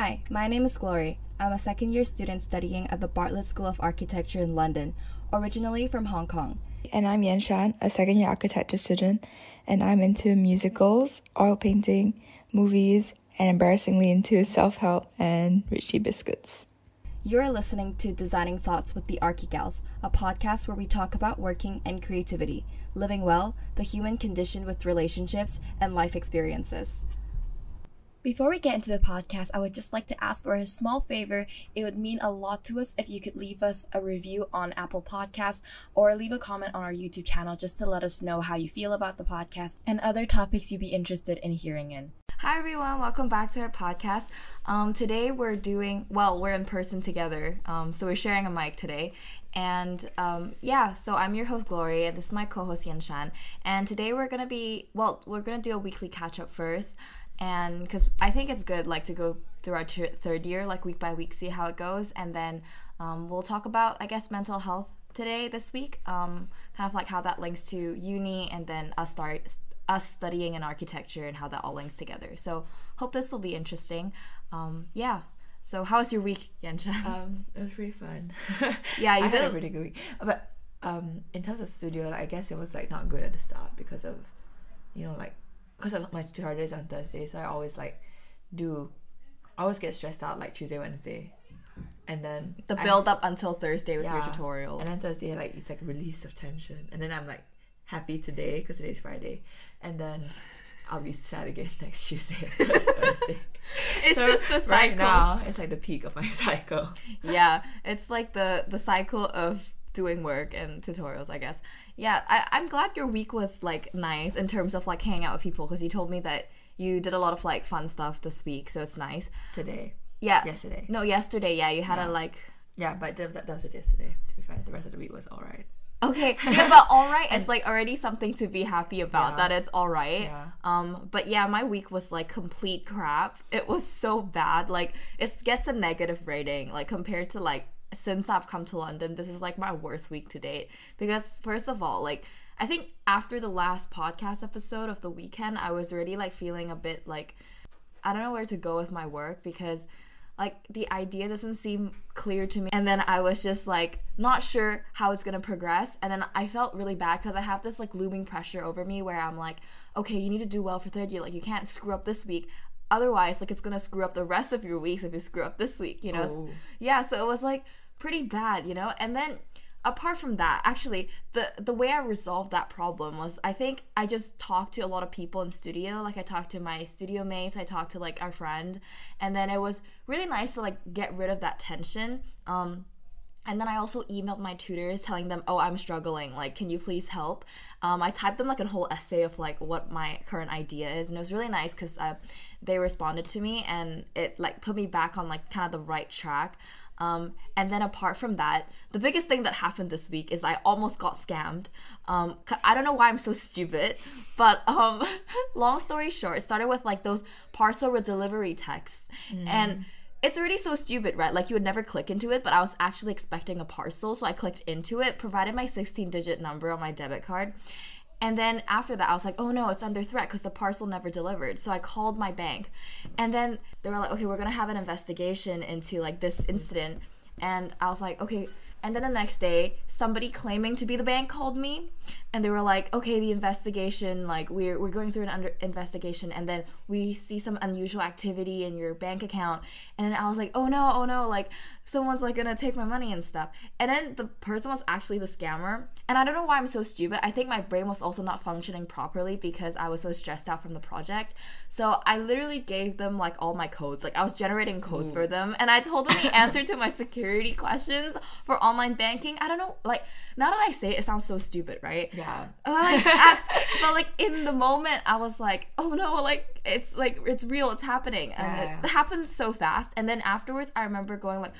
Hi, my name is Glory. I'm a second year student studying at the Bartlett School of Architecture in London, originally from Hong Kong. And I'm Yan Shan, a second year architecture student, and I'm into musicals, oil painting, movies, and embarrassingly into self help and Rich Tea biscuits. You're listening to Designing Thoughts with the Archigals, a podcast where we talk about working and creativity, living well, the human condition with relationships, and life experiences. Before we get into the podcast, I would just like to ask for a small favor. It would mean a lot to us if you could leave us a review on Apple Podcasts or leave a comment on our YouTube channel just to let us know how you feel about the podcast and other topics you'd be interested in hearing in. Hi everyone, welcome back to our podcast. Um, today we're doing well, we're in person together, um, so we're sharing a mic today. And um, yeah, so I'm your host Glory, and this is my co-host Yan Shan. And today we're gonna be well, we're gonna do a weekly catch up first and because I think it's good like to go through our t- third year like week by week see how it goes. And then um, we'll talk about I guess mental health today this week um, kind of like how that links to uni and then us start us studying in architecture and how that all links together. So hope this will be interesting. Um, yeah. So how was your week Yansha? Um, it was pretty fun. Yeah you I did had a pretty good week. But um, in terms of studio like, I guess it was like not good at the start because of you know like because my tutorial is on Thursday, so I always like do. I always get stressed out like Tuesday, Wednesday, and then the build I, up until Thursday with yeah, your tutorials, and then Thursday like it's like release of tension, and then I'm like happy today because today's Friday, and then I'll be sad again next Tuesday. it's so just the cycle. Right now, it's like the peak of my cycle. yeah, it's like the the cycle of doing work and tutorials, I guess. Yeah, I, I'm glad your week was like nice in terms of like hanging out with people because you told me that you did a lot of like fun stuff this week, so it's nice. Today. Yeah. Yesterday. No, yesterday. Yeah, you had yeah. a like. Yeah, but that, that was just yesterday. To be fair, the rest of the week was all right. Okay, yeah, but all right is like already something to be happy about. Yeah. That it's all right. Yeah. Um, but yeah, my week was like complete crap. It was so bad. Like it gets a negative rating. Like compared to like since I've come to London, this is like my worst week to date. Because, first of all, like, I think after the last podcast episode of the weekend, I was already like feeling a bit like, I don't know where to go with my work because like the idea doesn't seem clear to me. And then i was just like not sure how it's gonna progress. And then i felt really bad because i have this like looming pressure over me where i'm like okay you need to do well for third year. Like you can't screw up this week otherwise like it's gonna screw up the rest of your weeks if you screw up this week you know oh. yeah so it was like pretty bad you know and then apart from that actually the the way i resolved that problem was i think i just talked to a lot of people in studio like i talked to my studio mates i talked to like our friend and then it was really nice to like get rid of that tension um and then I also emailed my tutors telling them, oh, I'm struggling. Like, can you please help? Um, I typed them like a whole essay of like what my current idea is, and it was really nice because uh, they responded to me and it like put me back on like kind of the right track. Um, and then apart from that, the biggest thing that happened this week is I almost got scammed. Um, I don't know why I'm so stupid, but um, long story short, it started with like those parcel delivery texts, mm. and it's already so stupid, right? Like you would never click into it, but I was actually expecting a parcel, so I clicked into it, provided my 16 digit number on my debit card. And then after that, I was like, oh no, it's under threat because the parcel never delivered. So I called my bank. And then they were like, okay, we're going to have an investigation into like this incident. And I was like, okay, and then the next day, somebody claiming to be the bank called me and they were like, okay, the investigation, like we're, we're going through an under investigation and then we see some unusual activity in your bank account. And I was like, oh no, oh no, like someone's like gonna take my money and stuff. And then the person was actually the scammer. And I don't know why I'm so stupid. I think my brain was also not functioning properly because I was so stressed out from the project. So I literally gave them like all my codes. Like I was generating codes Ooh. for them and I told them the answer to my security questions for online banking. I don't know, like now that I say it, it sounds so stupid, right? Yeah. But like, at, but like in the moment, I was like, oh no, like it's like it's real, it's happening, and yeah. it happens so fast. And then afterwards, I remember going like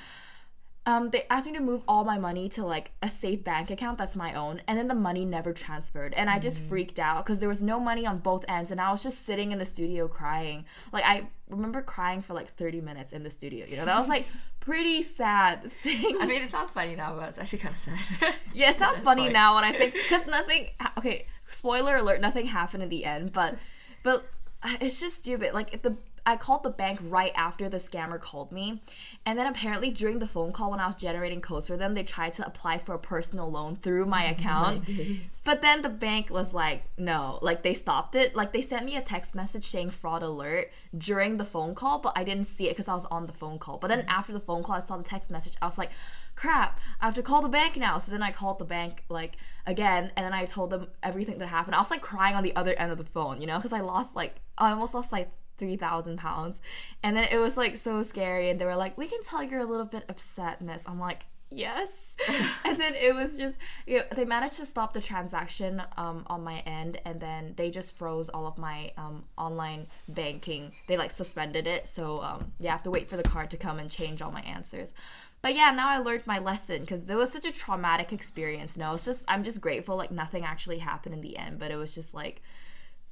um, they asked me to move all my money to like a safe bank account that's my own and then the money never transferred and i just mm. freaked out because there was no money on both ends and i was just sitting in the studio crying like i remember crying for like 30 minutes in the studio you know that was like pretty sad thing. I mean it sounds funny now but it's actually kind of sad. Yeah it sounds funny point. now when i think because nothing okay spoiler alert nothing happened in the end but but uh, it's just stupid. Like the I called the bank right after the scammer called me. And then apparently during the phone call when I was generating codes for them, they tried to apply for a personal loan through my account. days. But then the bank was like, no, like they stopped it. Like they sent me a text message saying fraud alert during the phone call, but I didn't see it because I was on the phone call. But then after the phone call, I saw the text message. I was like, crap, I have to call the bank now. So then I called the bank like again, and then I told them everything that happened. I was like crying on the other end of the phone, you know, because I lost like, I almost lost like three thousand pounds, and then it was like so scary. And they were like, "We can tell you're a little bit upset, Miss." I'm like, "Yes," and then it was just you know, they managed to stop the transaction um, on my end, and then they just froze all of my um, online banking. They like suspended it, so um, yeah, I have to wait for the card to come and change all my answers. But yeah, now I learned my lesson because it was such a traumatic experience. No, it's just I'm just grateful like nothing actually happened in the end, but it was just like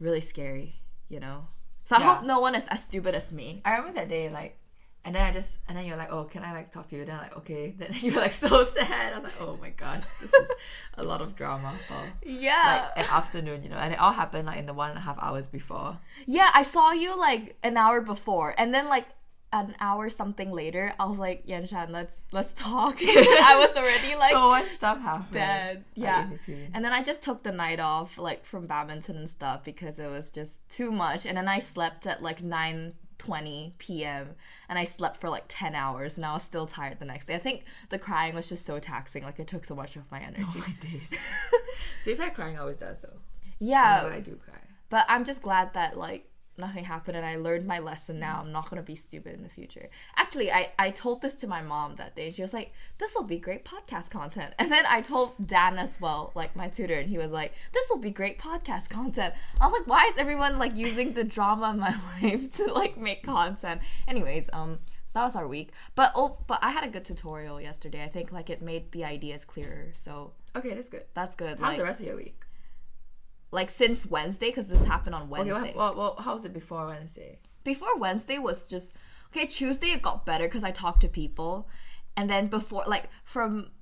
really scary, you know. So I Yeah. hope no one is as stupid as me. I remember that day, like, and then I just, and then you're like, oh, can I like talk to you? Then I'm like, okay. Then you're like so sad. I was like, oh my gosh, this is a lot of drama for Yeah. like an afternoon, you know. And it all happened like in the one and a half hours before. yeah, I saw you like an hour before, and then like an hour something later, I was like, Yanshan, let's let's talk. I was already like so much stuff happened. dead. Yeah. And then I just took the night off, like from badminton and stuff, because it was just too much. And then I slept at like nine twenty p.m. and I slept for like ten hours, and I was still tired the next day. I think the crying was just so taxing; like it took so much of my oh, energy. Oh my days. to be fair, crying always does though. yeah, Whenever I do cry. but I'm just glad that like nothing happened and I learned my lesson now. I'm not gonna be stupid in the future. Actually, I, I told this to my mom that day. And she was like, This will be great podcast content. And then I told Dan as well, like my tutor, and he was like, This will be great podcast content. I was like, Why is everyone like using the drama of my life to like make content? Anyways, um that was our week. But oh but I had a good tutorial yesterday. I think like it made the ideas clearer. So Okay, that's good. that's good. How's like, the rest of your week? Like since Wednesday, because this happened on Wednesday. Okay, well, well, well, how's it before Wednesday? before Wednesday was just okay. Tuesday it got better because I talked to people, and then before like from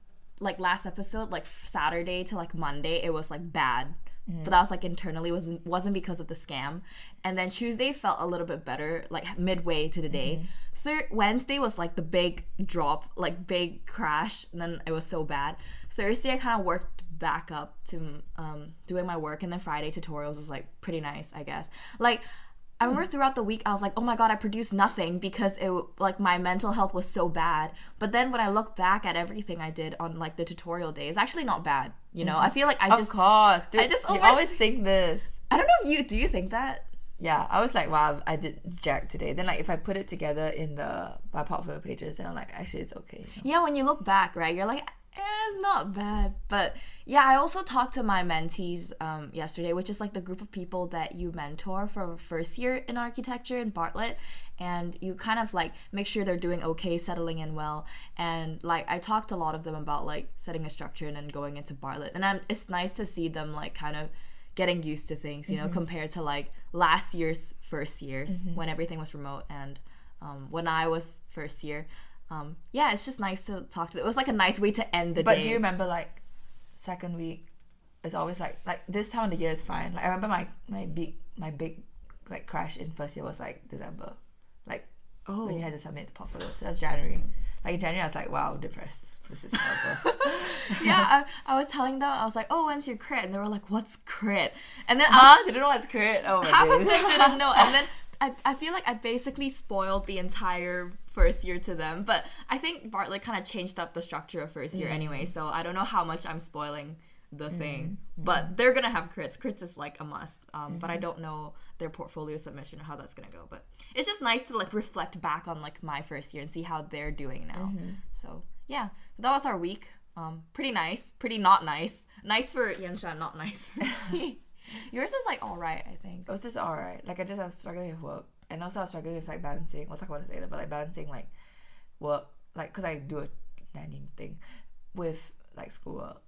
like last episode, like Saturday to like Monday, it was like bad. Mm. But that was like internally wasn't wasn't because of the scam, and then Tuesday felt a little bit better, like midway to the day. Mm-hmm. Third Wednesday was like the big drop, like big crash, and then it was so bad. Thursday I kind of worked back up to um, doing my work, and then Friday tutorials is like pretty nice, I guess. Like I remember throughout the week I was like, oh my god, I produced nothing because it like my mental health was so bad. But then when I look back at everything I did on like the tutorial day, it's actually not bad. You know, I feel like I Of just course, dude, I just always- always think this. I don't know if you do you think that? Yeah, I was like, wow, I did jack today. Then like if I put it together in the my portfolio pages, and I'm like, actually, it's okay. you know? Yeah, when you look back, right, you're like, it's not bad. But yeah, I also talked to my mentees um, yesterday, which is like the group of people that you mentor for first year in architecture in Bartlett. And you kind of like make sure they're doing okay, settling in well. And like, I talked a lot of them about like setting a structure and then going into Bartlett. And I'm, it's nice to see them like kind of getting used to things, you know, compared to like last year's first years when everything was remote and um, when I was first year. Um, yeah, it's just nice to talk to. Them. It was like a nice way to end the But day. But do you remember like second week? It's always like like this time of the year is fine. Like I remember my my big my big like crash in first year was like December, like oh, when you had to submit the portfolio. So that's January. Like in January, I was like, wow, depressed. This is horrible. yeah. I, I was telling them, I was like, "Oh, when's your crit?" And they were like, "What's crit?" And then I huh? They don't know what's crit. Oh my half of them didn't know and then I, I feel like I basically spoiled the entire first year to them. But I think Bartlett kind of changed up the structure of first year anyway mm. so I don't know how much I'm spoiling the mm. thing. Mm-hmm. But they're gonna have crits. Crits is like a must um, but I mm-hmm. don't know their portfolio submission or how that's gonna go but it's just nice to like reflect back on like my first year and see how they're doing now. Mm-hmm. So yeah that was our week. Um, pretty nice pretty not nice. Nice for Yanshan not nice for me. Yours is like all right, I think. It was just alright. Like I just I was struggling with work, and also I was struggling with like balancing. We'll talk about this later, but like balancing like work, like because I do a nanny thing with like schoolwork.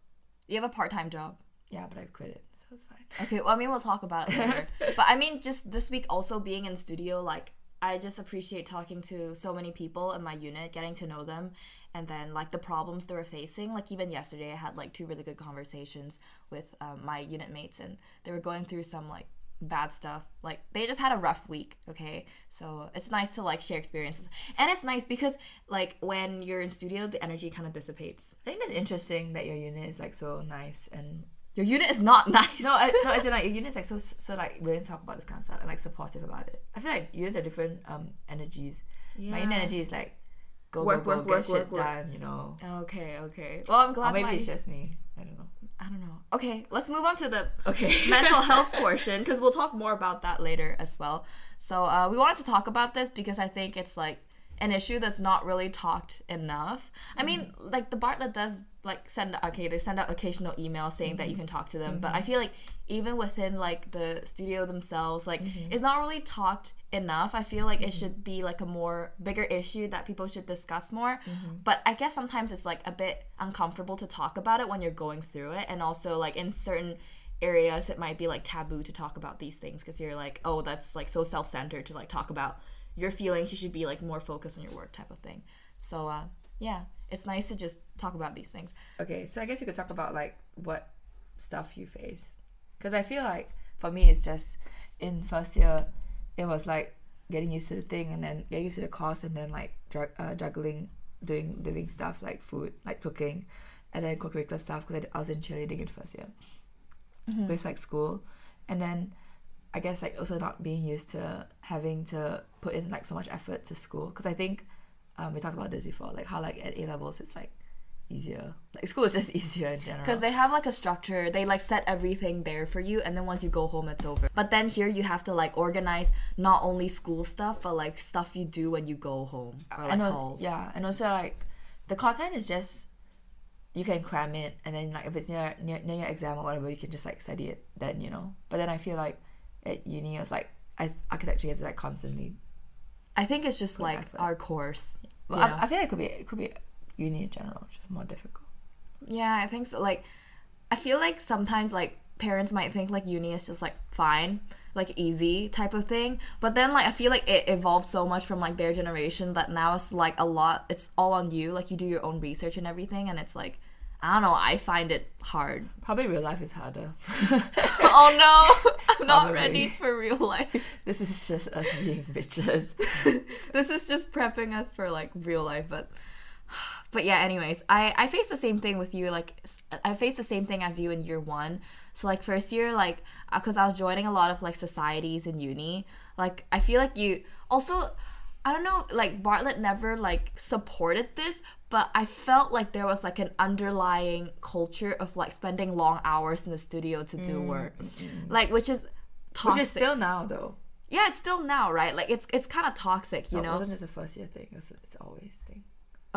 You have a part-time job. Yeah, but I quit it, so it's fine. Okay, well, I mean, we'll talk about it later. but I mean, just this week also being in studio, like I just appreciate talking to so many people in my unit, getting to know them, and then like the problems they were facing. Like even yesterday, I had like two really good conversations with um, my unit mates, and they were going through some like bad stuff. Like they just had a rough week, okay? So it's nice to like share experiences. And it's nice because like when you're in studio, the energy kind of dissipates. I think that's interesting that your unit is like so nice and Your unit is not nice. no, I, no, as in like your unit's like so so like willing to talk about this kind of stuff and like supportive about it. I feel like units are different um energies. Yeah. My unit energy is like go Work, go go work, get work, shit work, work. done, you know. Okay, okay. Well, I'm glad Or maybe my- it's just me. I don't know. I don't know. Okay, let's move on to the Okay. mental health portion because we'll talk more about that later as well. So uh, we wanted to talk about this because I think it's like an issue that's not really talked enough. I mean, mm-hmm. like the Bartlett does like send okay, they send out occasional emails saying that you mm-hmm. can talk to them, but I mm-hmm. feel like even within like the studio themselves, like it's not really talked enough. I feel like it should be like a more bigger issue that people should discuss more. But I guess sometimes it's like a bit uncomfortable to talk about it when you're going through it, and also like in certain areas it might be like taboo to talk about these things because you're like oh that's like so self-centered to like talk about your feelings you should be like more focused on your work type of thing. So uh yeah it's nice to just talk about these things. Okay, so I guess you could talk about like what stuff you face, because I feel like for me it's just in first year, it was like getting used to the thing and then getting used to the course and then like drug, uh, juggling doing living stuff like food, like cooking, and then co-curricular stuff because I, I was in cheerleading in first year. With like school, and then I guess like also not being used to having to put in like so much effort to school. Because I think um, we talked about this before like how like at A levels it's like easier. Like school is just easier in general. Because they have like a structure. They like set everything there for you and then once you go home it's over. But then here you have to like organize not only school stuff but like stuff you do when you go home or like and al- calls yeah and also like the content is just you can cram it and then like if it's near, near near your exam or whatever you can just like study it then you know? But then I feel like at uni it's like I, architecture is like constantly i think it's just like effort. our course well. I, I feel like it could be it could be uni in general just more difficult Yeah, I think so. Like, I feel like sometimes like parents might think like uni is just like fine, like easy type of thing. But then like I feel like it evolved so much from like their generation that now it's like a lot. It's all on you. Like you do your own research and everything, and it's like I don't know. I find it hard. probably real life is harder oh no, I'm not ready for real life. this is just us being bitches. This is just prepping us for like real life but but yeah anyways i i faced the same thing with you like i faced the same thing as you in year one. So like first year like uh, because i was joining a lot of like societies in uni. Like i feel like you also i don't know like bartlett never like supported this but i felt like there was like an underlying culture of like spending long hours in the studio to do mm, work like which is toxic. which is still now though yeah it's still now right like it's it's kind of toxic you know It wasn't just a first year thing it's, it's always thing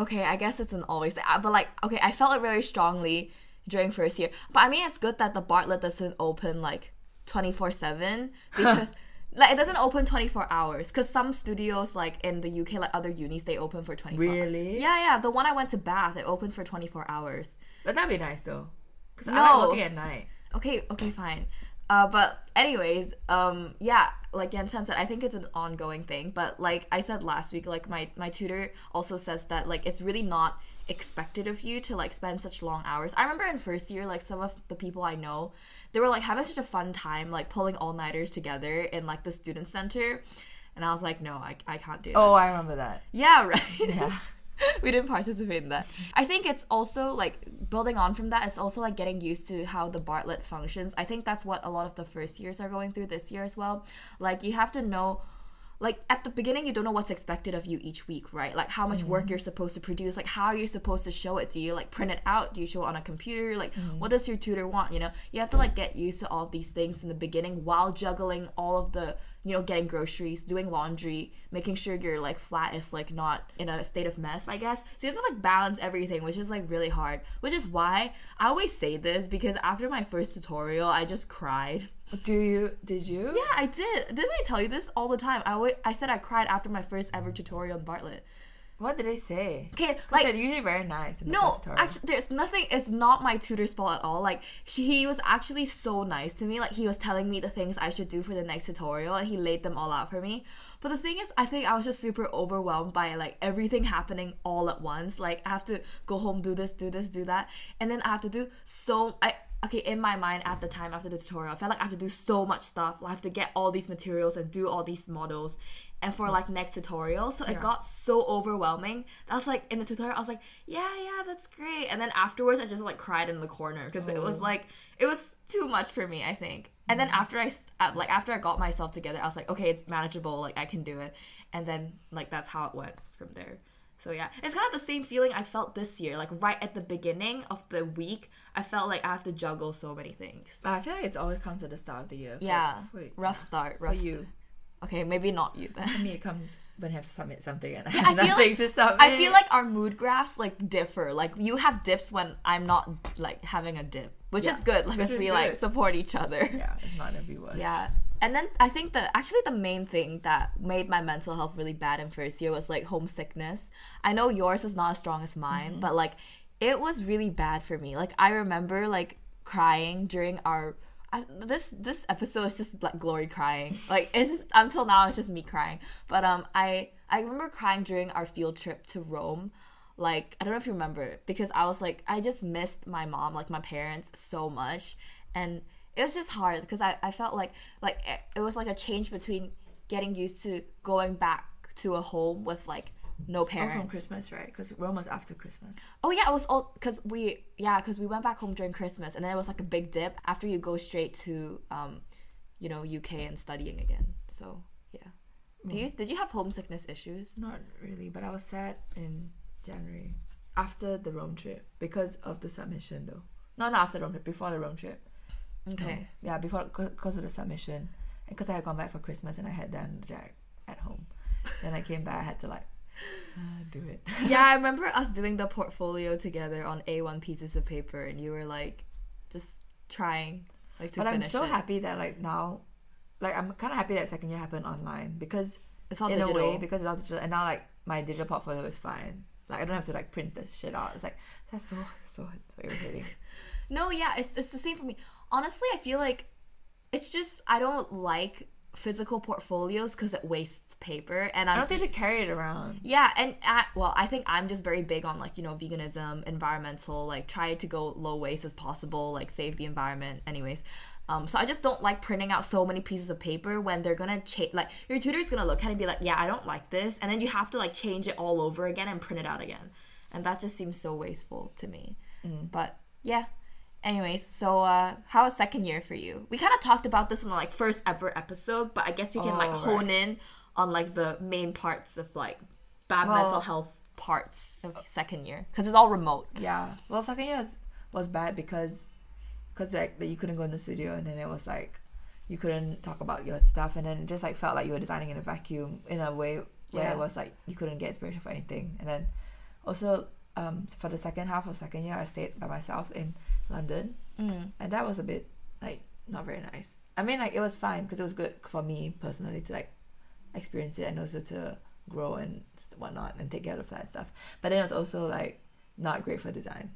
okay, I guess it's an always thing. But like, okay, I felt it very strongly during first year. But I mean, it's good that the Bartlett doesn't open like twenty four seven because. Like it doesn't open 24 hours because some studios like in the UK like other unis they open for 24 hours. Really? Yeah, yeah. The one I went to Bath it opens for 24 hours. but that'd be nice though because I No. like working at night Okay, okay, fine. Uh, but anyways, um, yeah, like Yan Shan said, I think it's an ongoing thing. But like I said last week, like my my tutor also says that like it's really not expected of you to like spend such long hours. I remember in first year, like some of the people I know, they were like having such a fun time, like pulling all nighters together in like the student center, and I was like, no, I, I can't do that. oh I remember that Yeah, right. yeah we didn't participate in that. I think it's also like building on from that, it's also like getting used to how the Bartlett functions. I think that's what a lot of the first years are going through this year as well. Like you have to know like at the beginning you don't know what's expected of you each week right? Like how much work mm-hmm. you're supposed to produce. Like how are you supposed to show it do you? Like print it out. Do you show it on a computer? Like mm-hmm. what does your tutor want you know? You have to like get used to all of these things in the beginning while juggling all of the you know getting groceries doing laundry making sure your like flat is like not in a state of mess i guess so you have to like balance everything which is like really hard which is why i always say this because after my first tutorial i just cried do you did you yeah, I did. Didn't I tell you this all the time? I said I cried after my first ever tutorial in Bartlett. What did they say Okay, like they're usually very nice no, actually, there's nothing. It's not my tutor's fault at all. Like she, he was actually so nice to me. Like he was telling me the things I should do for the next tutorial, and he laid them all out for me. But the thing is, I think I was just super overwhelmed by like everything happening all at once. Like I have to go home, do this, do this, do that, and then I have to do so. I okay, in my mind at the time after the tutorial, I felt like I have to do so much stuff. I have to get all these materials and do all these models. And for like next tutorial, so it got so overwhelming. I was like in the tutorial, I was like, yeah, yeah, that's great. And then afterwards, I just like cried in the corner because it was Oh. like it was too much for me. I think. And then mm-hmm. after I like after I got myself together, I was like, okay, it's manageable. Like I can do it. And then like that's how it went from there. So yeah, it's kind of the same feeling I felt this year. Like right at the beginning of the week, I felt like I have to juggle so many things. I feel like it's always comes at the start of the year. for- Yeah, for- rough start. Rough you. st- Okay, maybe not you then. For me, it comes when I have to submit something and I I have feel nothing like- to submit. I feel like our mood graphs like differ. Like you have dips when I'm not like having a dip, which Yeah, is good. Like us we like support each other. yeah, it's not gonna be worse. Yeah. And then I think that actually the main thing that made my mental health really bad in first year was like homesickness. I know yours is not as strong as mine, Mm-hmm. but like it was really bad for me. Like I remember like crying during our I, this this episode is just like glory crying. Like it's just until now it's just me crying. But um I I remember crying during our field trip to Rome. Like I don't know if you remember because I was like I just missed my mom, like my parents so much and it was just hard because I, I felt like like it, it was like a change between getting used to going back to a home with like no Oh, parents. from Christmas, right? Because Rome was after Christmas. Oh yeah, it was all because we yeah because we went back home during Christmas and then it was like a big dip after you go straight to um, you know UK and studying again. So yeah, do you did you have homesickness issues? Not really, but I was sad in January after the Rome trip because of the submission, though. No, not after the Rome trip, before the Rome trip. Okay. Yeah, before because of the submission, and because I had gone back for Christmas and I had done the Jack at home. then I came back, I had to like uh, do it. yeah, I remember us doing the portfolio together on A1 pieces of paper, and you were like, just trying like to but I'm so it. happy that like now, like I'm kind of happy that second year happened online because It's all in digital. a way because it's all digital, and now like my digital portfolio is fine. Like I don't have to like print this shit out. It's like that's so so so irritating. No, yeah, it's it's the same for me. Honestly, I feel like it's just I don't like physical portfolios because it wastes paper, and I I'm don't think to carry it around. yeah, and at, well, I think I'm just very big on like you know veganism, environmental, like try to go low waste as possible, like save the environment. Anyways, um, so I just don't like printing out so many pieces of paper when they're gonna change. Like your tutor's gonna look at it and be like, yeah, I don't like this, and then you have to like change it all over again and print it out again, and that just seems so wasteful to me. But yeah. Anyways, so uh how was second year for you? We kind of talked about this in the like first ever episode, but I guess we can like Oh, hone right. in on like the main parts of like bad Well- mental health parts of second year because it's all remote. Yeah. Well, second year was, was bad because because like that you couldn't go in the studio and then it was like you couldn't talk about your stuff and then it just like felt like you were designing in a vacuum in a way where Yeah. it was like you couldn't get inspiration for anything and then also um for the second half of second year I stayed by myself in London Mm. and that was a bit like not very nice. I mean like it was fine because it was good for me personally to like experience it and also to grow and whatnot and take care of the flat stuff. But then it was also like not great for design.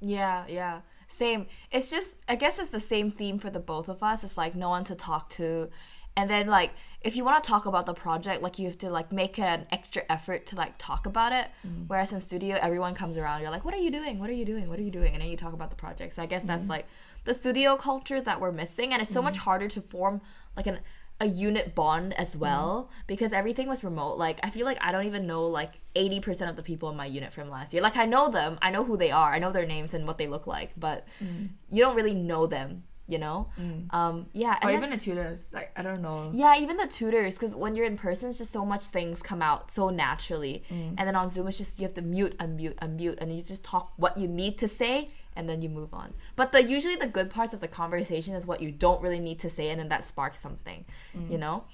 Yeah, yeah. Same. It's just I guess it's the same theme for the both of us. It's like no one to talk to. And then like if you want to talk about the project, like you have to like make an extra effort to like talk about it. Mm. Whereas in studio everyone comes around, you're like, What are you doing? What are you doing? What are you doing? And then you talk about the project. So I guess that's mm-hmm. like the studio culture that we're missing and it's so mm-hmm. much harder to form like an a unit bond as mm-hmm. well because everything was remote. Like I feel like I don't even know like 80% of the people in my unit from last year. Like I know them, I know who they are, I know their names and what they look like, but mm. you don't really know them, you know? Um yeah, Or even then, the tutors, like I don't know. yeah, even the tutors cuz when you're in person it's just so much things come out so naturally. And then on Zoom it's just you have to mute, unmute, unmute and you just talk what you need to say and then you move on. But the usually the good parts of the conversation is what you don't really need to say and then that sparks something, you know?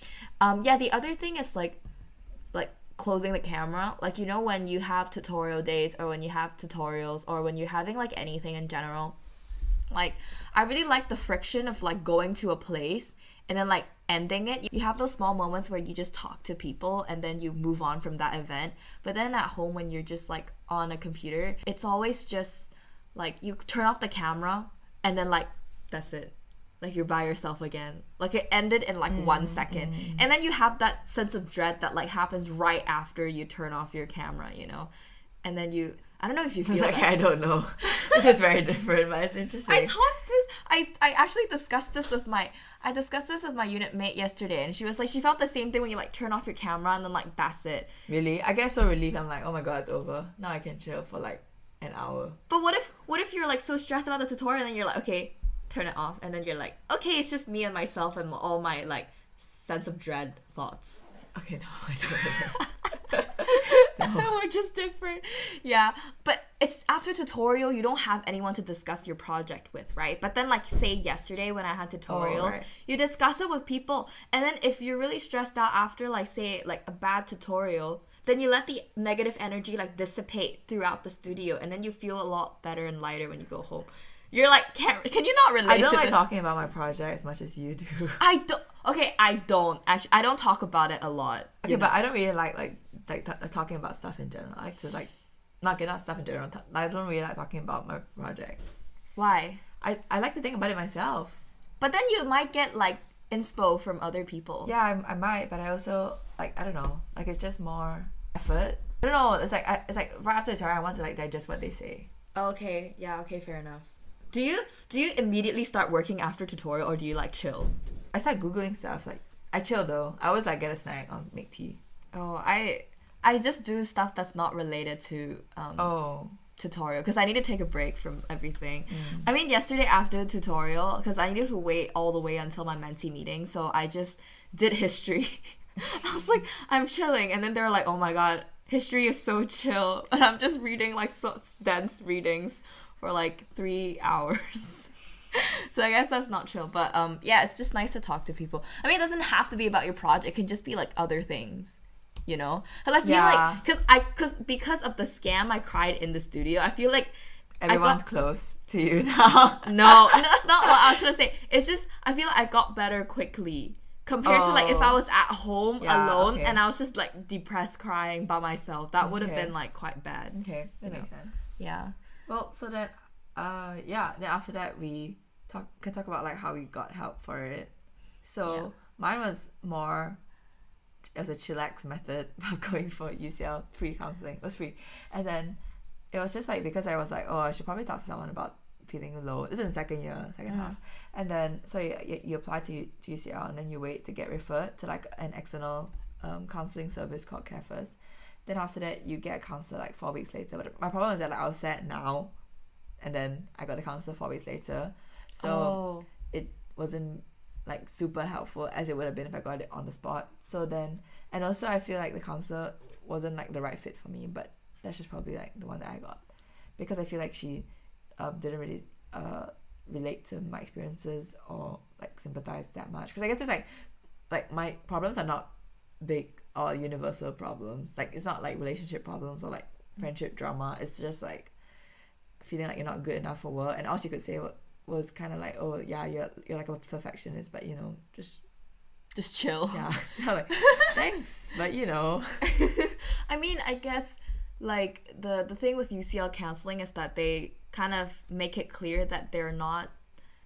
Um yeah, the other thing is like like closing the camera like you know when you have tutorial days or when you have tutorials or when you're having like anything in general like i really like the friction of like going to a place and then like ending it. You have those small moments where you just talk to people and then you move on from that event. But then at home when you're just like on a computer it's always just like you turn off the camera and then like that's it. Like you're by yourself again. Like it ended in like one mm, second. Mm. and then you have that sense of dread that like happens right after you turn off your camera you know? And then you i don't know if you feel like that. I don't know. it is very different, but it's interesting. I taught this I I actually discussed this with my I discussed this with my unit mate yesterday, and she was like she felt the same thing when you like turn off your camera and then like that's it. Really? I get so relieved. I'm like, oh my god, it's over. Now I can chill for like an hour. But what if what if you're like so stressed about the tutorial and then you're like okay turn it off and then you're like okay it's just me and myself and all my like sense of dread thoughts. Okay, no, I don't. We're just different. Yeah. But it's after tutorial, you don't have anyone to discuss your project with, right? But then, like, say yesterday when I had oh, tutorials, right. you discuss it with people. And then if you're really stressed out after, like, say, like a bad tutorial, then you let the negative energy, like, dissipate throughout the studio. And then you feel a lot better and lighter when you go home. You're like, can, can you not relate I don't to like this? talking about my project as much as you do. I don't. Okay, I don't. Actually, I don't talk about it a lot. Okay, know? but I don't really like like like t- uh, talking about stuff in general. I like to like not get out stuff in general. I don't really like talking about my project. Why? I, I like to think about it myself. But then you might get like inspo from other people. Yeah, I, I might, but I also like I don't know. Like it's just more effort. I don't know. It's like I, it's like right after the tutorial, I want to like digest what they say. Okay. Yeah. Okay. Fair enough. Do you do you immediately start working after tutorial or do you like chill? I start googling stuff. Like I chill though. I always like get a snack or make tea. Oh, I I just do stuff that's not related to um, Oh, tutorial because I need to take a break from everything. Mm. I mean, yesterday after the tutorial, because I needed to wait all the way until my mentee meeting, so I just did history. I was like, I'm chilling, and then they were like, Oh my god, history is so chill, and I'm just reading like so dense readings for like three hours. so I guess that's not chill, but um, yeah, it's just nice to talk to people. I mean, it doesn't have to be about your project; it can just be like other things you know because i feel Yeah. like because i because because of the scam i cried in the studio i feel like I got- everyone's close to you now. no that's not what i was trying to say it's just i feel like i got better quickly compared to like if i Oh. was at home Yeah, alone okay. and i was just like depressed crying by myself that would have Okay. been like quite bad okay, that You makes sense. yeah Well, so then, uh, yeah. Then after that, we talk can talk about like how we got help for it. So Yeah. mine was more as a chillax method of going for UCL free counseling. It was free, and then it was just like because I was like, oh, I should probably talk to someone about feeling low. This is in second year, second half, and then so you, you, you apply to, to UCL and then you wait to get referred to like an external um, counseling service called Care First. Then after that, you get a counselor like four weeks later. But my problem is that like, I was set now, and then I got a counselor four weeks later, so oh it wasn't like super helpful as it would have been if I got it on the spot. So then, and also I feel like the counselor wasn't like the right fit for me, but that's just probably like the one that I got because I feel like she um, didn't really uh, relate to my experiences or like sympathize that much. Because I guess it's like like my problems are not big or universal problems. Like it's not like relationship problems or like friendship drama. It's just like feeling like you're not good enough for work. And all she could say was, was kind of like, oh yeah, you're you're like a perfectionist, but you know, just just chill yeah. Like, thanks, but you know, I mean, I guess like the the thing with UCL counseling is that they kind of make it clear that they're not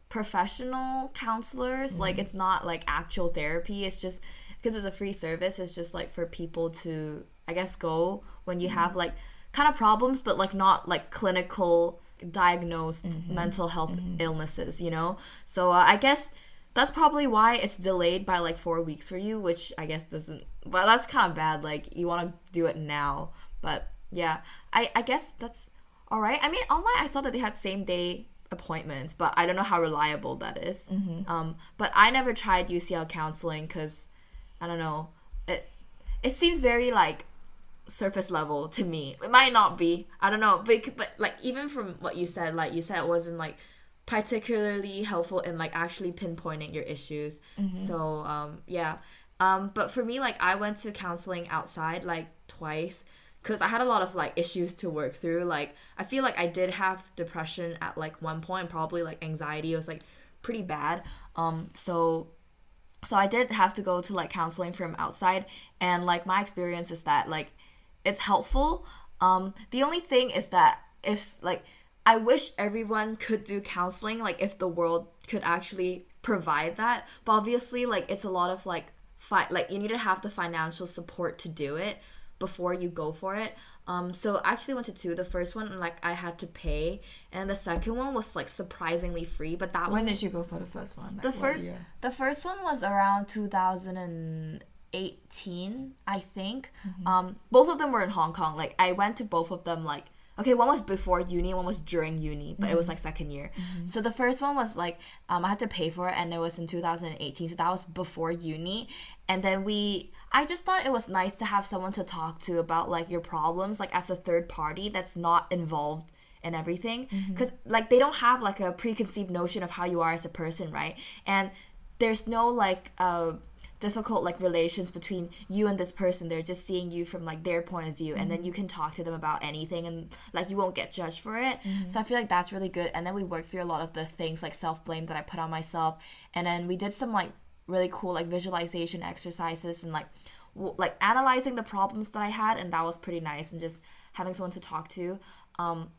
professional counselors. Like mm-hmm. it's not like actual therapy. It's just because it's a free service. It's just like for people to I guess go when you have like kind of problems, but like not like clinical diagnosed mental health illnesses. You know. So uh, I guess that's probably why it's delayed by like four weeks for you, which I guess doesn't. Well, that's kind of bad. Like you want to do it now, but yeah, I I guess that's all right. I mean, online I saw that they had same day appointments, but I don't know how reliable that is. Um, but I never tried UCL counseling because I don't know. It it seems very like surface level to me. It might not be. I don't know. But, but like even from what you said, like you said it wasn't like particularly helpful in like actually pinpointing your issues. So um yeah. Um but for me like I went to counseling outside like twice cuz I had a lot of like issues to work through. Like I feel like I did have depression at like one point, probably like anxiety it was like pretty bad. Um so so I did have to go to like counseling from outside and like my experience is that like it's helpful. Um the only thing is that if like I wish everyone could do counseling like if the world could actually provide that. But obviously like it's a lot of like fi- like you need to have the financial support to do it. Before you go for it. Um, so I actually went to two. The first one, like I had to pay, and the second one was like surprisingly free. But that When one, did you go for the first one? Like, the first, year? the first one was around 2018, I think. Um, both of them were in Hong Kong. Like I went to both of them. Like okay, one was before uni, one was during uni, but it was like second year. So the first one was like um, I had to pay for it, and it was in 2018. So that was before uni, and then we. I just thought it was nice to have someone to talk to about like your problems, like as a third party that's not involved and everything. Mm-hmm. Because like they don't have like a preconceived notion of how you are as a person right? And there's no like uh difficult like relations between you and this person. They're just seeing you from like their point of view and then mm-hmm. you can talk to them about anything and like you won't get judged for it. Mm-hmm. So i feel like that's really good. And then we worked through a lot of the things like self-blame that i put on myself. And then we did some like really cool like visualization exercises and like w- like analyzing the problems that i had and that was pretty nice and just having someone to talk to um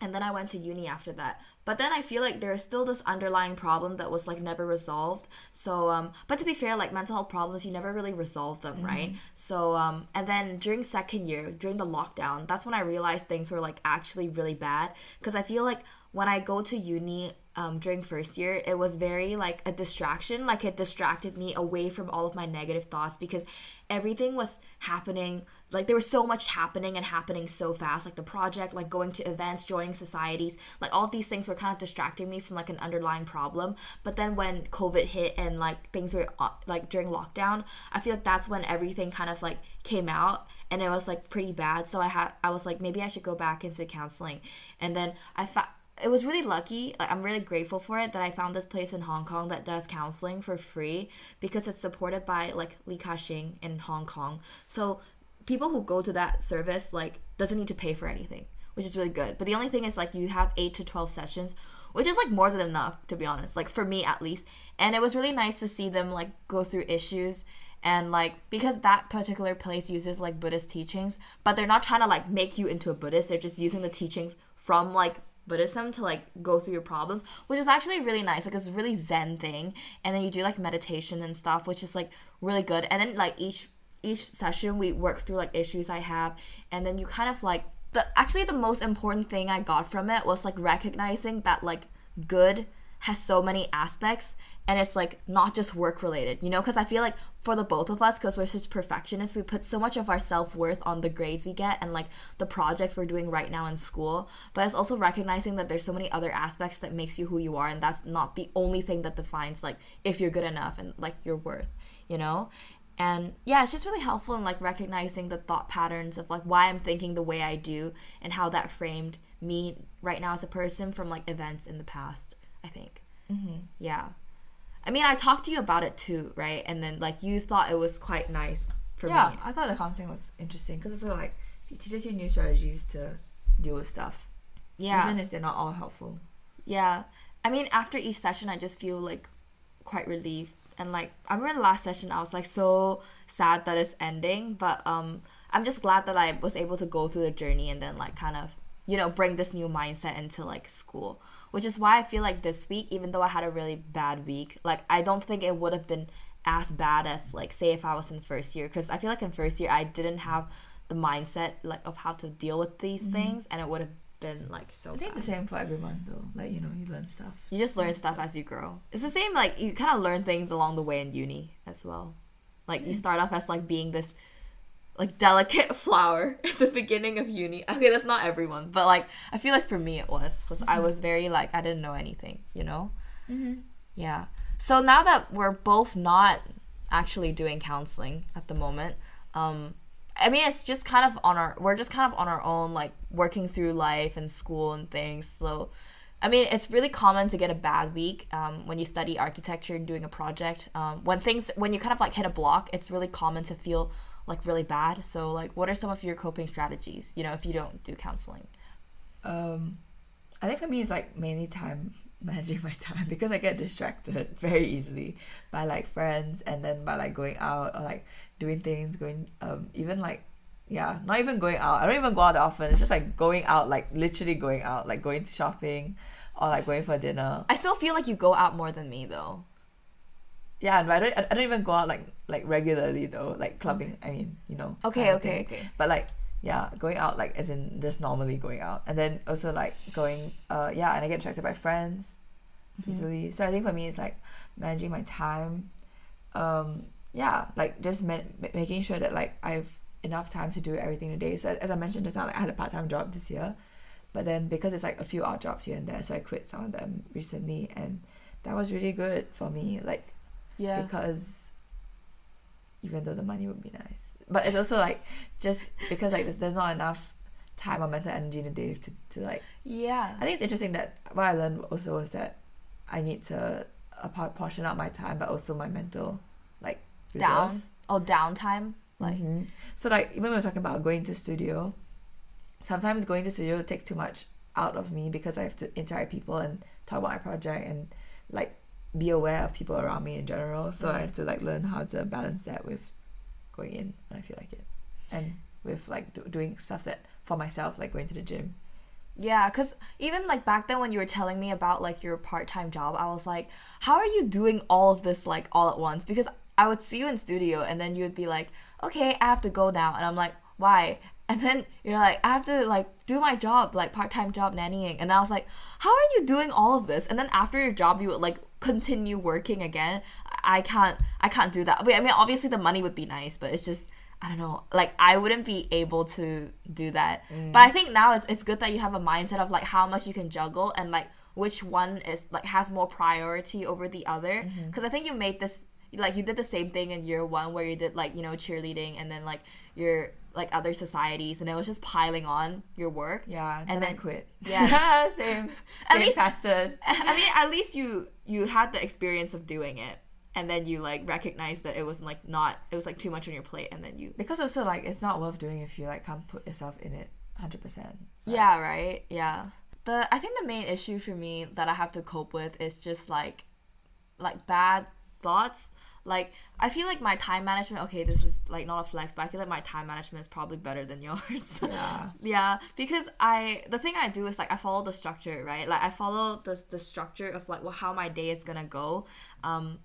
and then I went to uni after that. But then I feel like there is still this underlying problem that was like never resolved. So um but to be fair, like mental health problems you never really resolve them, right? So um and then during second year, during the lockdown, that's when I realized things were like actually really bad because I feel like when I go to uni um, during first year, it was very like a distraction. Like it distracted me away from all of my negative thoughts because everything was happening. Like there was so much happening and happening so fast. Like the project, like going to events, joining societies, like all these things were kind of distracting me from like an underlying problem. But then when COVID hit and like things were uh, like during lockdown, I feel like that's when everything kind of like came out and it was like pretty bad. So I had I was like maybe I should go back into counseling, and then I found it was really lucky. Like I'm really grateful for it that I found this place in Hong Kong that does counseling for free because it's supported by like Li Ka-shing in Hong Kong. So people who go to that service like doesn't need to pay for anything, which is really good. But the only thing is like you have 8 to 12 sessions, which is like more than enough to be honest, like for me at least. And it was really nice to see them like go through issues and like because that particular place uses like Buddhist teachings, but they're not trying to like make you into a Buddhist. They're just using the teachings from like Buddhism to like go through your problems, which is actually really nice. Like it's a really zen thing. And then you do like meditation and stuff, which is like really good. And then like each each session we work through like issues I have and then you kind of like the actually the most important thing I got from it was like recognizing that like good has so many aspects and it's like not just work related you know? Because i feel like for the both of us because we're such perfectionists we put so much of our self-worth on the grades we get and like the projects we're doing right now in school but it's also recognizing that there's so many other aspects that makes you who you are and that's not the only thing that defines like if you're good enough and like your worth you know? And yeah it's just really helpful in like recognizing the thought patterns of like why i'm thinking the way i do and how that framed me right now as a person from like events in the past i think Mm-hmm. yeah i mean i talked to you about it too right and then like you thought it was quite nice for yeah, me Yeah, I thought the counseling was interesting because it's sort of like it teaches you new strategies to deal with stuff, yeah even if they're not all helpful. Yeah. I mean, after each session, I just feel like quite relieved. And like, I remember the last session, I was like so sad that it's ending. But um, I'm just glad that I was able to go through the journey and then like kind of, you know, bring this new mindset into like school. Which is why I feel like this week, even though I had a really bad week, like I don't think it would have been as bad as like say if I was in first year. Because I feel like in first year I didn't have the mindset like of how to deal with these mm-hmm. things, and it would have been like so. I think bad. it's the same for everyone though. Like you know, you learn stuff. You just learn stuff as you grow. It's the same like you kind of learn things along the way in uni as well. Like you start off as like being this like delicate flower at the beginning of uni. Okay, that's not everyone, but like I feel like for me it was because I was very like I didn't know anything, you know. Mm-hmm. Yeah. So now that we're both not actually doing counseling at the moment, um, I mean it's just kind of on our we're just kind of on our own, like working through life and school and things. So, I mean it's really common to get a bad week um, when you study architecture and doing a project. Um, when things when you kind of like hit a block, it's really common to feel like really bad. So like, what are some of your coping strategies? You know, if you don't do counseling. Um, I think for me it's like mainly time managing my time because I get distracted very easily by like friends and then by like going out or like doing things, going um even like yeah, not even going out. I don't even go out often. It's just like going out, like literally going out, like going to shopping or like going for dinner. I still feel like you go out more than me though. yeah, but I don't I don't even go out like like regularly though, like clubbing. I mean, you know. Okay, okay, okay. But like yeah, going out like as in just normally going out, and then also like going uh yeah, and I get distracted by friends Mm-hmm. easily. So I think for me it's like managing my time. Um yeah, like just ma- making sure that like I've enough time to do everything today. So as I mentioned just now, like I had a part time job this year, but then because it's like a few odd jobs here and there, so I quit some of them recently, and that was really good for me. Like Yeah. because even though the money would be nice, but it's also like just because like there's, there's not enough time or mental energy in a day to, to like Yeah. I think it's interesting that what I learned also was that I need to apart portion out my time but also my mental like Down. reserves. Oh, downtime. Like Mhm. So like even when we're talking about going to studio, sometimes going to studio takes too much out of me because I have to interact with people and talk about my project and like be aware of people around me in general. So I have to like learn how to balance that with going in when I feel like it, and with like do- doing stuff that for myself like going to the gym. Yeah, because even like back then when you were telling me about like your part time job, I was like, how are you doing all of this like all at once? Because I would see you in studio and then you would be like, okay, I have to go now. And I'm like, why? And then you're like, I have to like do my job, like part time job nannying. And I was like, how are you doing all of this? And then after your job, you would like continue working again. I can't, I can't do that. Wait, I mean, obviously the money would be nice, but it's just, I don't know. Like I wouldn't be able to do that. Mm. But I think now it's it's good that you have a mindset of like how much you can juggle and like which one is like has more priority over the other. Mm-hmm. Because I think you made this like you did the same thing in year one where you did like you know cheerleading and then like your like other societies and it was just piling on your work. Yeah, And and then I quit. Yeah. same. At Same least- pattern. I mean, at least you you had the experience of doing it, and then you like recognized that it was like not it was like too much on your plate, and then you Because also like it's not worth doing if you like can't put yourself in it hundred percent. Yeah, right. Yeah. The I think the main issue for me that I have to cope with is just like like bad thoughts. Like I feel like my time management, okay, this is like not a flex, but I feel like my time management is probably better than yours. Yeah. yeah, because I the thing I do is like I follow the structure, right? Like I follow the the structure of like well, how my day is to go. Um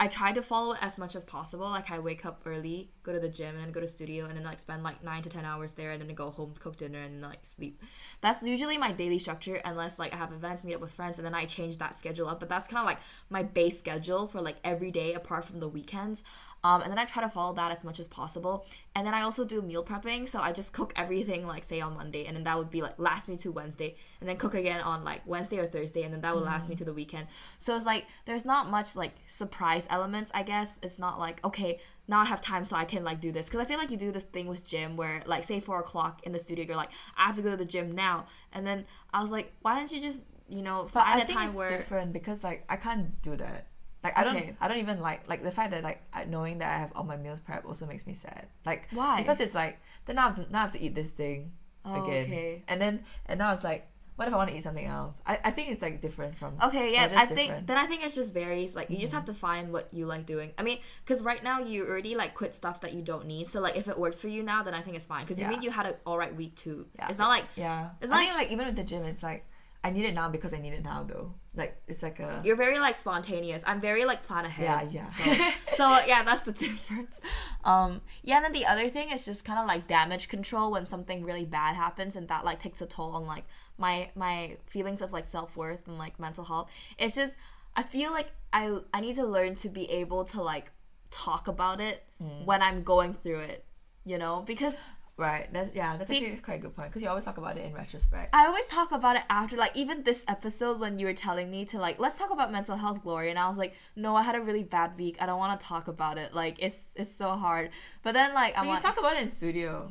I try to follow it as much as possible. Like I wake up early, go to the gym, and then go to studio, and then like spend like nine to ten hours there, and then go home, cook dinner, and like sleep. That's usually my daily structure, unless like I have events, meet up with friends, and then I change that schedule up. But that's kind of like my base schedule for like every day, apart from the weekends. Um, and then I try to follow that as much as possible. And then I also do meal prepping, so I just cook everything like say on Monday, and then that would be like last me to Wednesday, and then cook again on like Wednesday or Thursday, and then that will last me to the weekend. So it's like there's not much like surprise elements, I guess. It's not like okay, now I have time, so I can like do this. Because I feel like you do this thing with gym where like say four o'clock in the studio, you're like I have to go to the gym now, and then I was like, why don't you just you know But I a think it's where different because like I can't do that. Like I don't Okay. I don't even like like the fact that like I, knowing that I have all my meals prep also makes me sad. Like Why? Because it's like then now I have to, now I have to eat this thing Oh, again. okay. And then and now it's like what if I want to eat something else? I, I think it's like different from Okay, yeah, I think different. then I think it's just varies. Like you just mm-hmm. have to find what you like doing. I mean, because right now you already like quit stuff that you don't need. So like if it works for you now, then I think it's fine. Because Yeah. you mean you had an all right week too. Yeah. It's not like yeah. It's I like- like even with the gym it's like I need it now because I need it now though. Like it's like a you're very like spontaneous. I'm very like plan ahead. yeah yeah. So, so yeah, that's the difference. Um, yeah, and then the other thing is just kind of like damage control when something really bad happens, and that like takes a toll on like my my feelings of like self worth and like mental health. It's just I feel like I I need to learn to be able to like talk about it Mm. when I'm going through it, you know, because right. That's yeah, that's actually quite a good point because you always talk about it in retrospect. I always talk about it after, like, even this episode when you were telling me to, like, let's talk about mental health, Glory, And I was like, no, I had a really bad week. I don't want to talk about it. Like, it's it's so hard. But then, like, I'm But you like, talk about it in studio.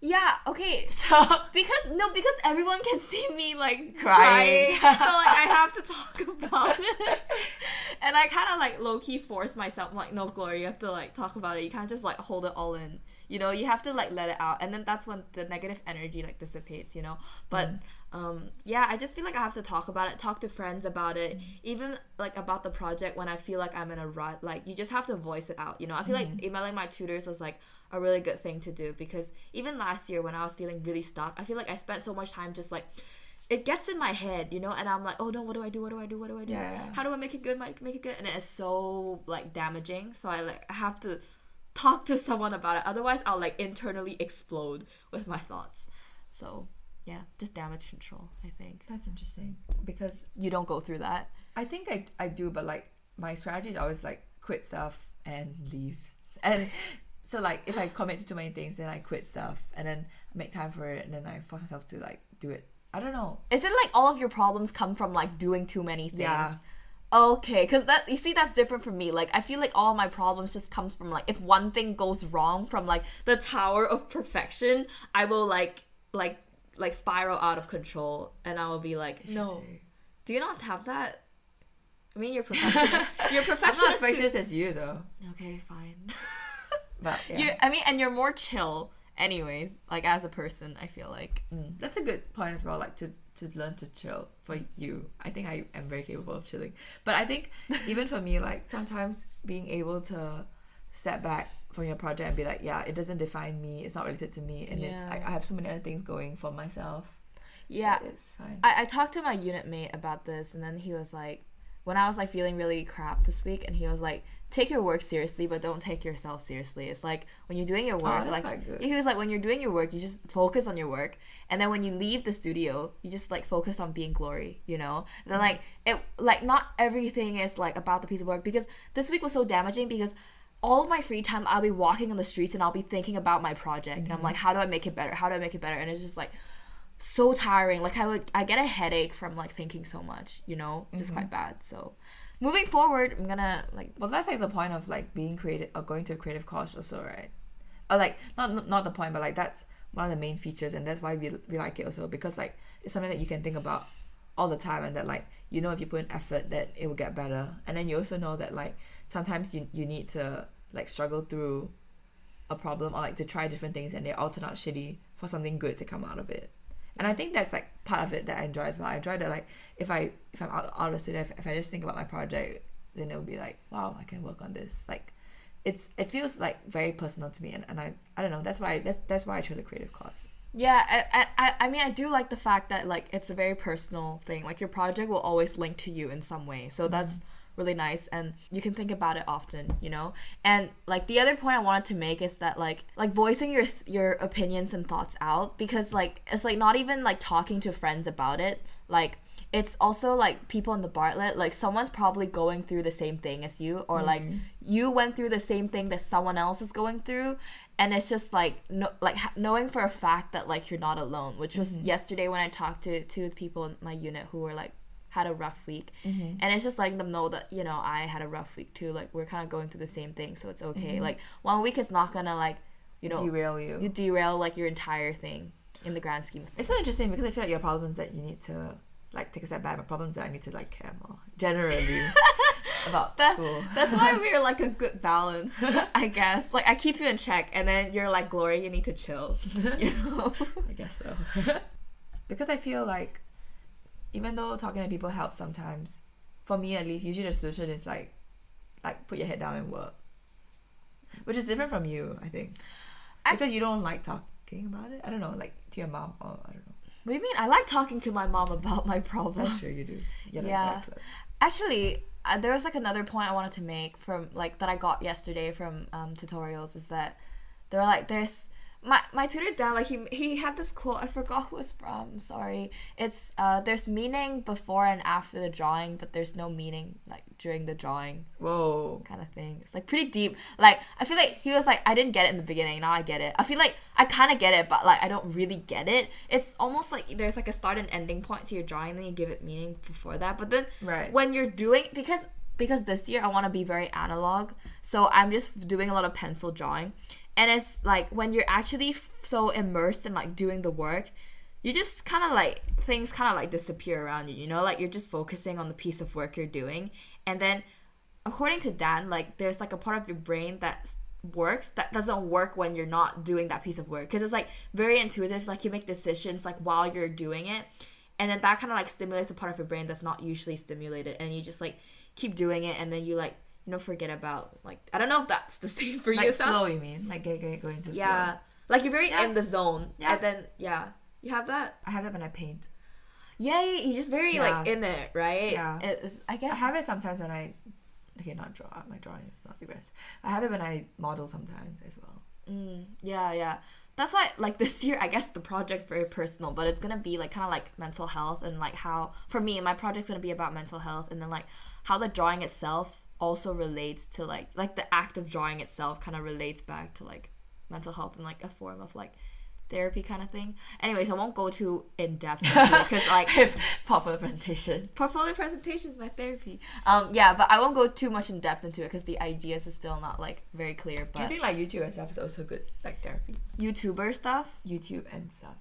Yeah, okay. So Because, no, because everyone can see me, like, Crying. crying. so, like, I have to talk about it. and I kind of, like, low key force myself. I'm like, no, Gloria, you have to, like, talk about it. You can't just, like, hold it all in. You know, you have to, like, let it out. And then that's when the negative energy, like, dissipates, you know? But, mm. um, yeah, I just feel like I have to talk about it, talk to friends about it, mm. even like about the project when I feel like I'm in a rut. Like you just have to voice it out, you know. I feel like mm. emailing my tutors was like a really good thing to do because even last year when I was feeling really stuck, I feel like I spent so much time just like it gets in my head, you know, and I'm like, oh no, what do I do? What do I do? What do I do? Yeah, yeah. How do I make it good? Make make it good? And it's so like damaging. So I like I have to talk to someone about it. Otherwise, I'll like internally explode with my thoughts. So yeah, just damage control. I think That's interesting because you don't go through that. I think I, I do, but like my strategy is always like quit stuff and leave. And so like if I commit to too many things, then I quit stuff and then I make time for it, and then I force myself to like do it. I don't know. Is it like all of your problems come from like doing too many things? Yeah. Okay, because that you see that's different from me. Like I feel like all my problems just comes from like if one thing goes wrong from like the tower of perfection, I will like like like spiral out of control, and I will be like, no. Do you not have that? I mean, you're perfectionist. you're I'm not perfectionist. as too- perfectionist as you though. Okay, fine. But yeah. You, I mean, and you're more chill, anyways. Like as a person, I feel like. Mm, that's a good point as well. Like to to learn to chill for you. I think I am very capable of chilling. But I think even for me, like sometimes being able to step back from your project and be like, yeah, it doesn't define me. It's not related to me, and it's I, I have so many other things going for myself. Yeah, it's fine. I, I talked to my unit mate about this, and then he was like, when I was like feeling really crap this week, and he was like, take your work seriously, but don't take yourself seriously. It's like when you're doing your work, Oh, like he was like, when you're doing your work, you just focus on your work, and then when you leave the studio, you just like focus on being glory, you know. And then like it, like not everything is like about the piece of work because this week was so damaging because. All of my free time, I'll be walking on the streets and I'll be thinking about my project. And I'm like, how do I make it better? How do I make it better? And it's just like, so tiring. Like I would I get a headache from like thinking so much, you know? Which is quite bad. So moving forward, I'm gonna like Well, that's like the point of like being creative or going to a creative course also, right? Or like not not the point, but like that's one of the main features, and that's why we we like it also because like it's something that you can think about all the time, and that like you know if you put in effort that it will get better, and then you also know that like sometimes you you need to like struggle through a problem or like to try different things, and they all turn out shitty for something good to come out of it. And I think that's like part of it that I enjoy as well. I enjoy that like if I if I'm out, out of student, if, if I just think about my project, then it'll be like, wow, I can work on this. Like it's it feels like very personal to me and, and I I don't know, that's why that's that's why I chose a creative course. Yeah, I, I I mean I do like the fact that like it's a very personal thing. Like your project will always link to you in some way. So mm-hmm. that's really nice and you can think about it often, you know? And like the other point I wanted to make is that like like voicing your th- your opinions and thoughts out because like it's like not even like talking to friends about it. Like it's also like people in the Bartlett, like someone's probably going through the same thing as you, or like mm-hmm. you went through the same thing that someone else is going through, and it's just like no, like ha- knowing for a fact that like you're not alone. Which was mm-hmm. yesterday when I talked to two people in my unit who were like had a rough week, mm-hmm. and it's just letting them know that you know I had a rough week too. Like we're kind of going through the same thing, so it's okay. Mm-hmm. Like one week is not gonna like you know Derail you. you derail like your entire thing in the grand scheme of things. It's so interesting because I feel like your problems that you need to like take a step back, but problems that I need to like care more generally about That- school. That's why we're like a good balance, I guess. Like I keep you in check, and then you're like, Glory, you need to chill. You know? I guess so. because I feel like even though talking to people helps sometimes, for me at least, usually the solution is like like put your head down and work. Which is different from you, I think. Because you don't like talking about it. I don't know, like to your mom or I don't know. what do you mean? I like talking to my mom about my That's problems. true, you do. You're Yeah. Actually, uh, there was like another point I wanted to make from like that I got yesterday from um, tutorials is that they're like there's my my tutor Dan like he he had this quote I forgot who it's from sorry it's uh there's meaning before and after the drawing but there's no meaning like during the drawing Whoa. kind of thing. It's like pretty deep. Like I feel like he was like I didn't get it in the beginning. Now I get it. I feel like I kind of get it, but like I don't really get it. It's almost like there's like a start and ending point to your drawing, then you give it meaning before that. But then Right. when you're doing because because this year I want to be very analog, so I'm just doing a lot of pencil drawing, and it's like when you're actually f- so immersed in like doing the work. You just kind of like things kind of like disappear around you, you know, like you're just focusing on the piece of work you're doing, and then according to Dan, like there's like a part of your brain that works that doesn't work when you're not doing that piece of work because it's like very intuitive. Like you make decisions like while you're doing it, and then that kind of like stimulates a part of your brain that's not usually stimulated, and you just like keep doing it, and then you like you know forget about like I don't know if that's the same for you. Like It sounds- flow, you mean? Like get, get, go into yeah, flow. like you're very Yeah. in the zone, Yeah. and then yeah, you have that. I have that when I paint. yeah, yeah, you're just very like in it, right? Yeah. It's, I guess I have it sometimes when I okay not draw my drawing is not the best. I have it when I model sometimes as well. Mm, yeah, yeah. That's why, like this year, I guess the project's very personal, but it's gonna be like kind of like mental health and like how, for me, my project's gonna be about mental health and then like how the drawing itself also relates to like like the act of drawing itself kind of relates back to like mental health and like a form of like therapy kind of thing. Anyways, I won't go too in depth into it because like Popular presentation. portfolio presentation is my therapy. Um, yeah, but I won't go too much in depth into it because the ideas is still not like very clear. But do you think like YouTube and stuff is also good like therapy? YouTuber stuff. YouTube and stuff.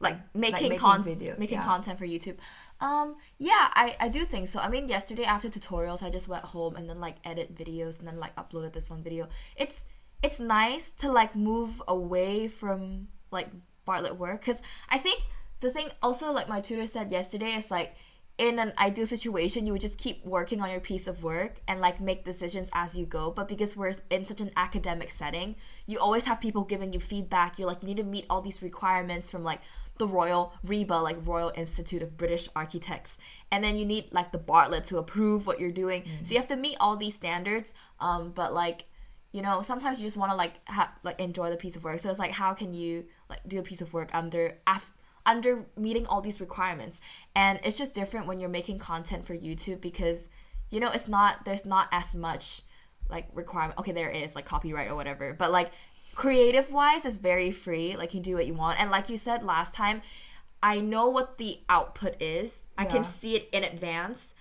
like making, making con- videos, making yeah. content for YouTube. Um, yeah, I, I do think so. I mean, yesterday after tutorials, I just went home and then like edit videos and then like uploaded this one video. It's it's nice to like move away from like Bartlett work because I think the thing also like my tutor said yesterday is like in an ideal situation you would just keep working on your piece of work and like make decisions as you go. But because we're in such an academic setting you always have people giving you feedback. You're like you need to meet all these requirements from like the royal RIBA like royal institute of british architects. And then you need like the bartlett to approve what you're doing. So you have to meet all these standards. Um but like you know sometimes you just want to like ha- like enjoy the piece of work. So it's like how can you like do a piece of work under af- under meeting all these requirements. And it's just different when you're making content for youtube because you know it's not there's not as much like requirement okay there is like copyright or whatever. But like creative wise it's very free. Like you do what you want. And like you said last time i know what the output is. I can see it in advance.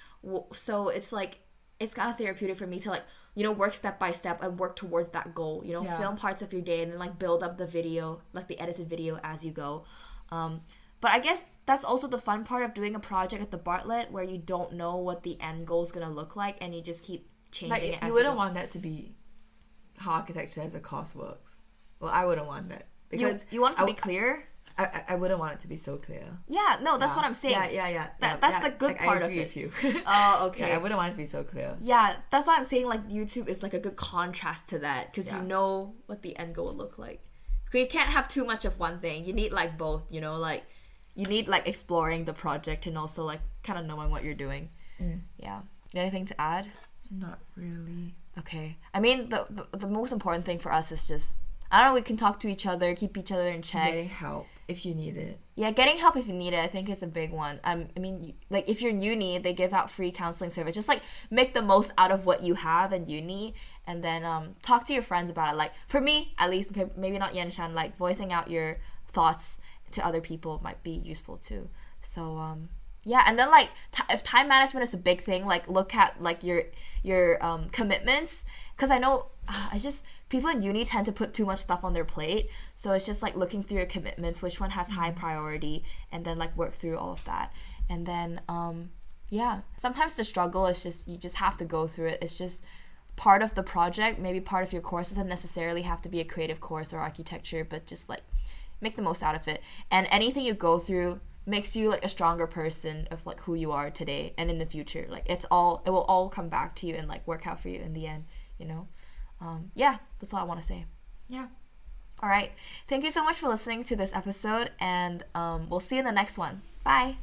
So it's like it's kind of therapeutic for me to like you know work step by step and work towards that goal. You know Yeah. film parts of your day and then like build up the video like the edited video as you go um, but i guess that's also the fun part of doing a project at the bartlett where you don't know what the end goal is going to look like and you just keep changing Like it you wouldn't go. want that to be how architecture as a course works. Well, I wouldn't want that because you want it to I, be clear I, I, I wouldn't want it to be so clear. yeah no that's Yeah. what i'm saying Yeah, yeah, yeah. That- yeah, that's yeah, the good like, part I of it. with you. oh okay I wouldn't want it to be so clear. Yeah, that's why I'm saying like YouTube is like a good contrast to that because you know what the end goal will look like. You can't have too much of one thing. You need like both. You know, like you need like exploring the project and also like kind of knowing what you're doing. Mm. Yeah. Anything to add? Not really. Okay. I mean, the, the the most important thing for us is just I don't know. We can talk to each other, keep each other in check. Getting help if you need it. Yeah, getting help if you need it, I think it's a big one. Um, I mean, like if you're in uni, they give out free counseling service. Just like make the most out of what you have in uni, and then um, talk to your friends about it. Like for me, at least, maybe not Yan Shan, like voicing out your thoughts to other people might be useful too. So um, yeah, and then like t- if time management is a big thing, like look at like your your um, commitments, because I know uh, I just people in uni tend to put too much stuff on their plate. So it's just like looking through your commitments, which one has high priority, and then like work through all of that. And then um yeah, sometimes the struggle is just you just have to go through it. It's just part of the project, maybe part of your course doesn't necessarily have to be a creative course or architecture, but just like make the most out of it. And anything you go through makes you like a stronger person of like who you are today and in the future. Like it's all it will all come back to you and like work out for you in the end, you know? Um, yeah, that's all I want to say. Yeah. All right. Thank you so much for listening to this episode, and um, we'll see you in the next one. Bye.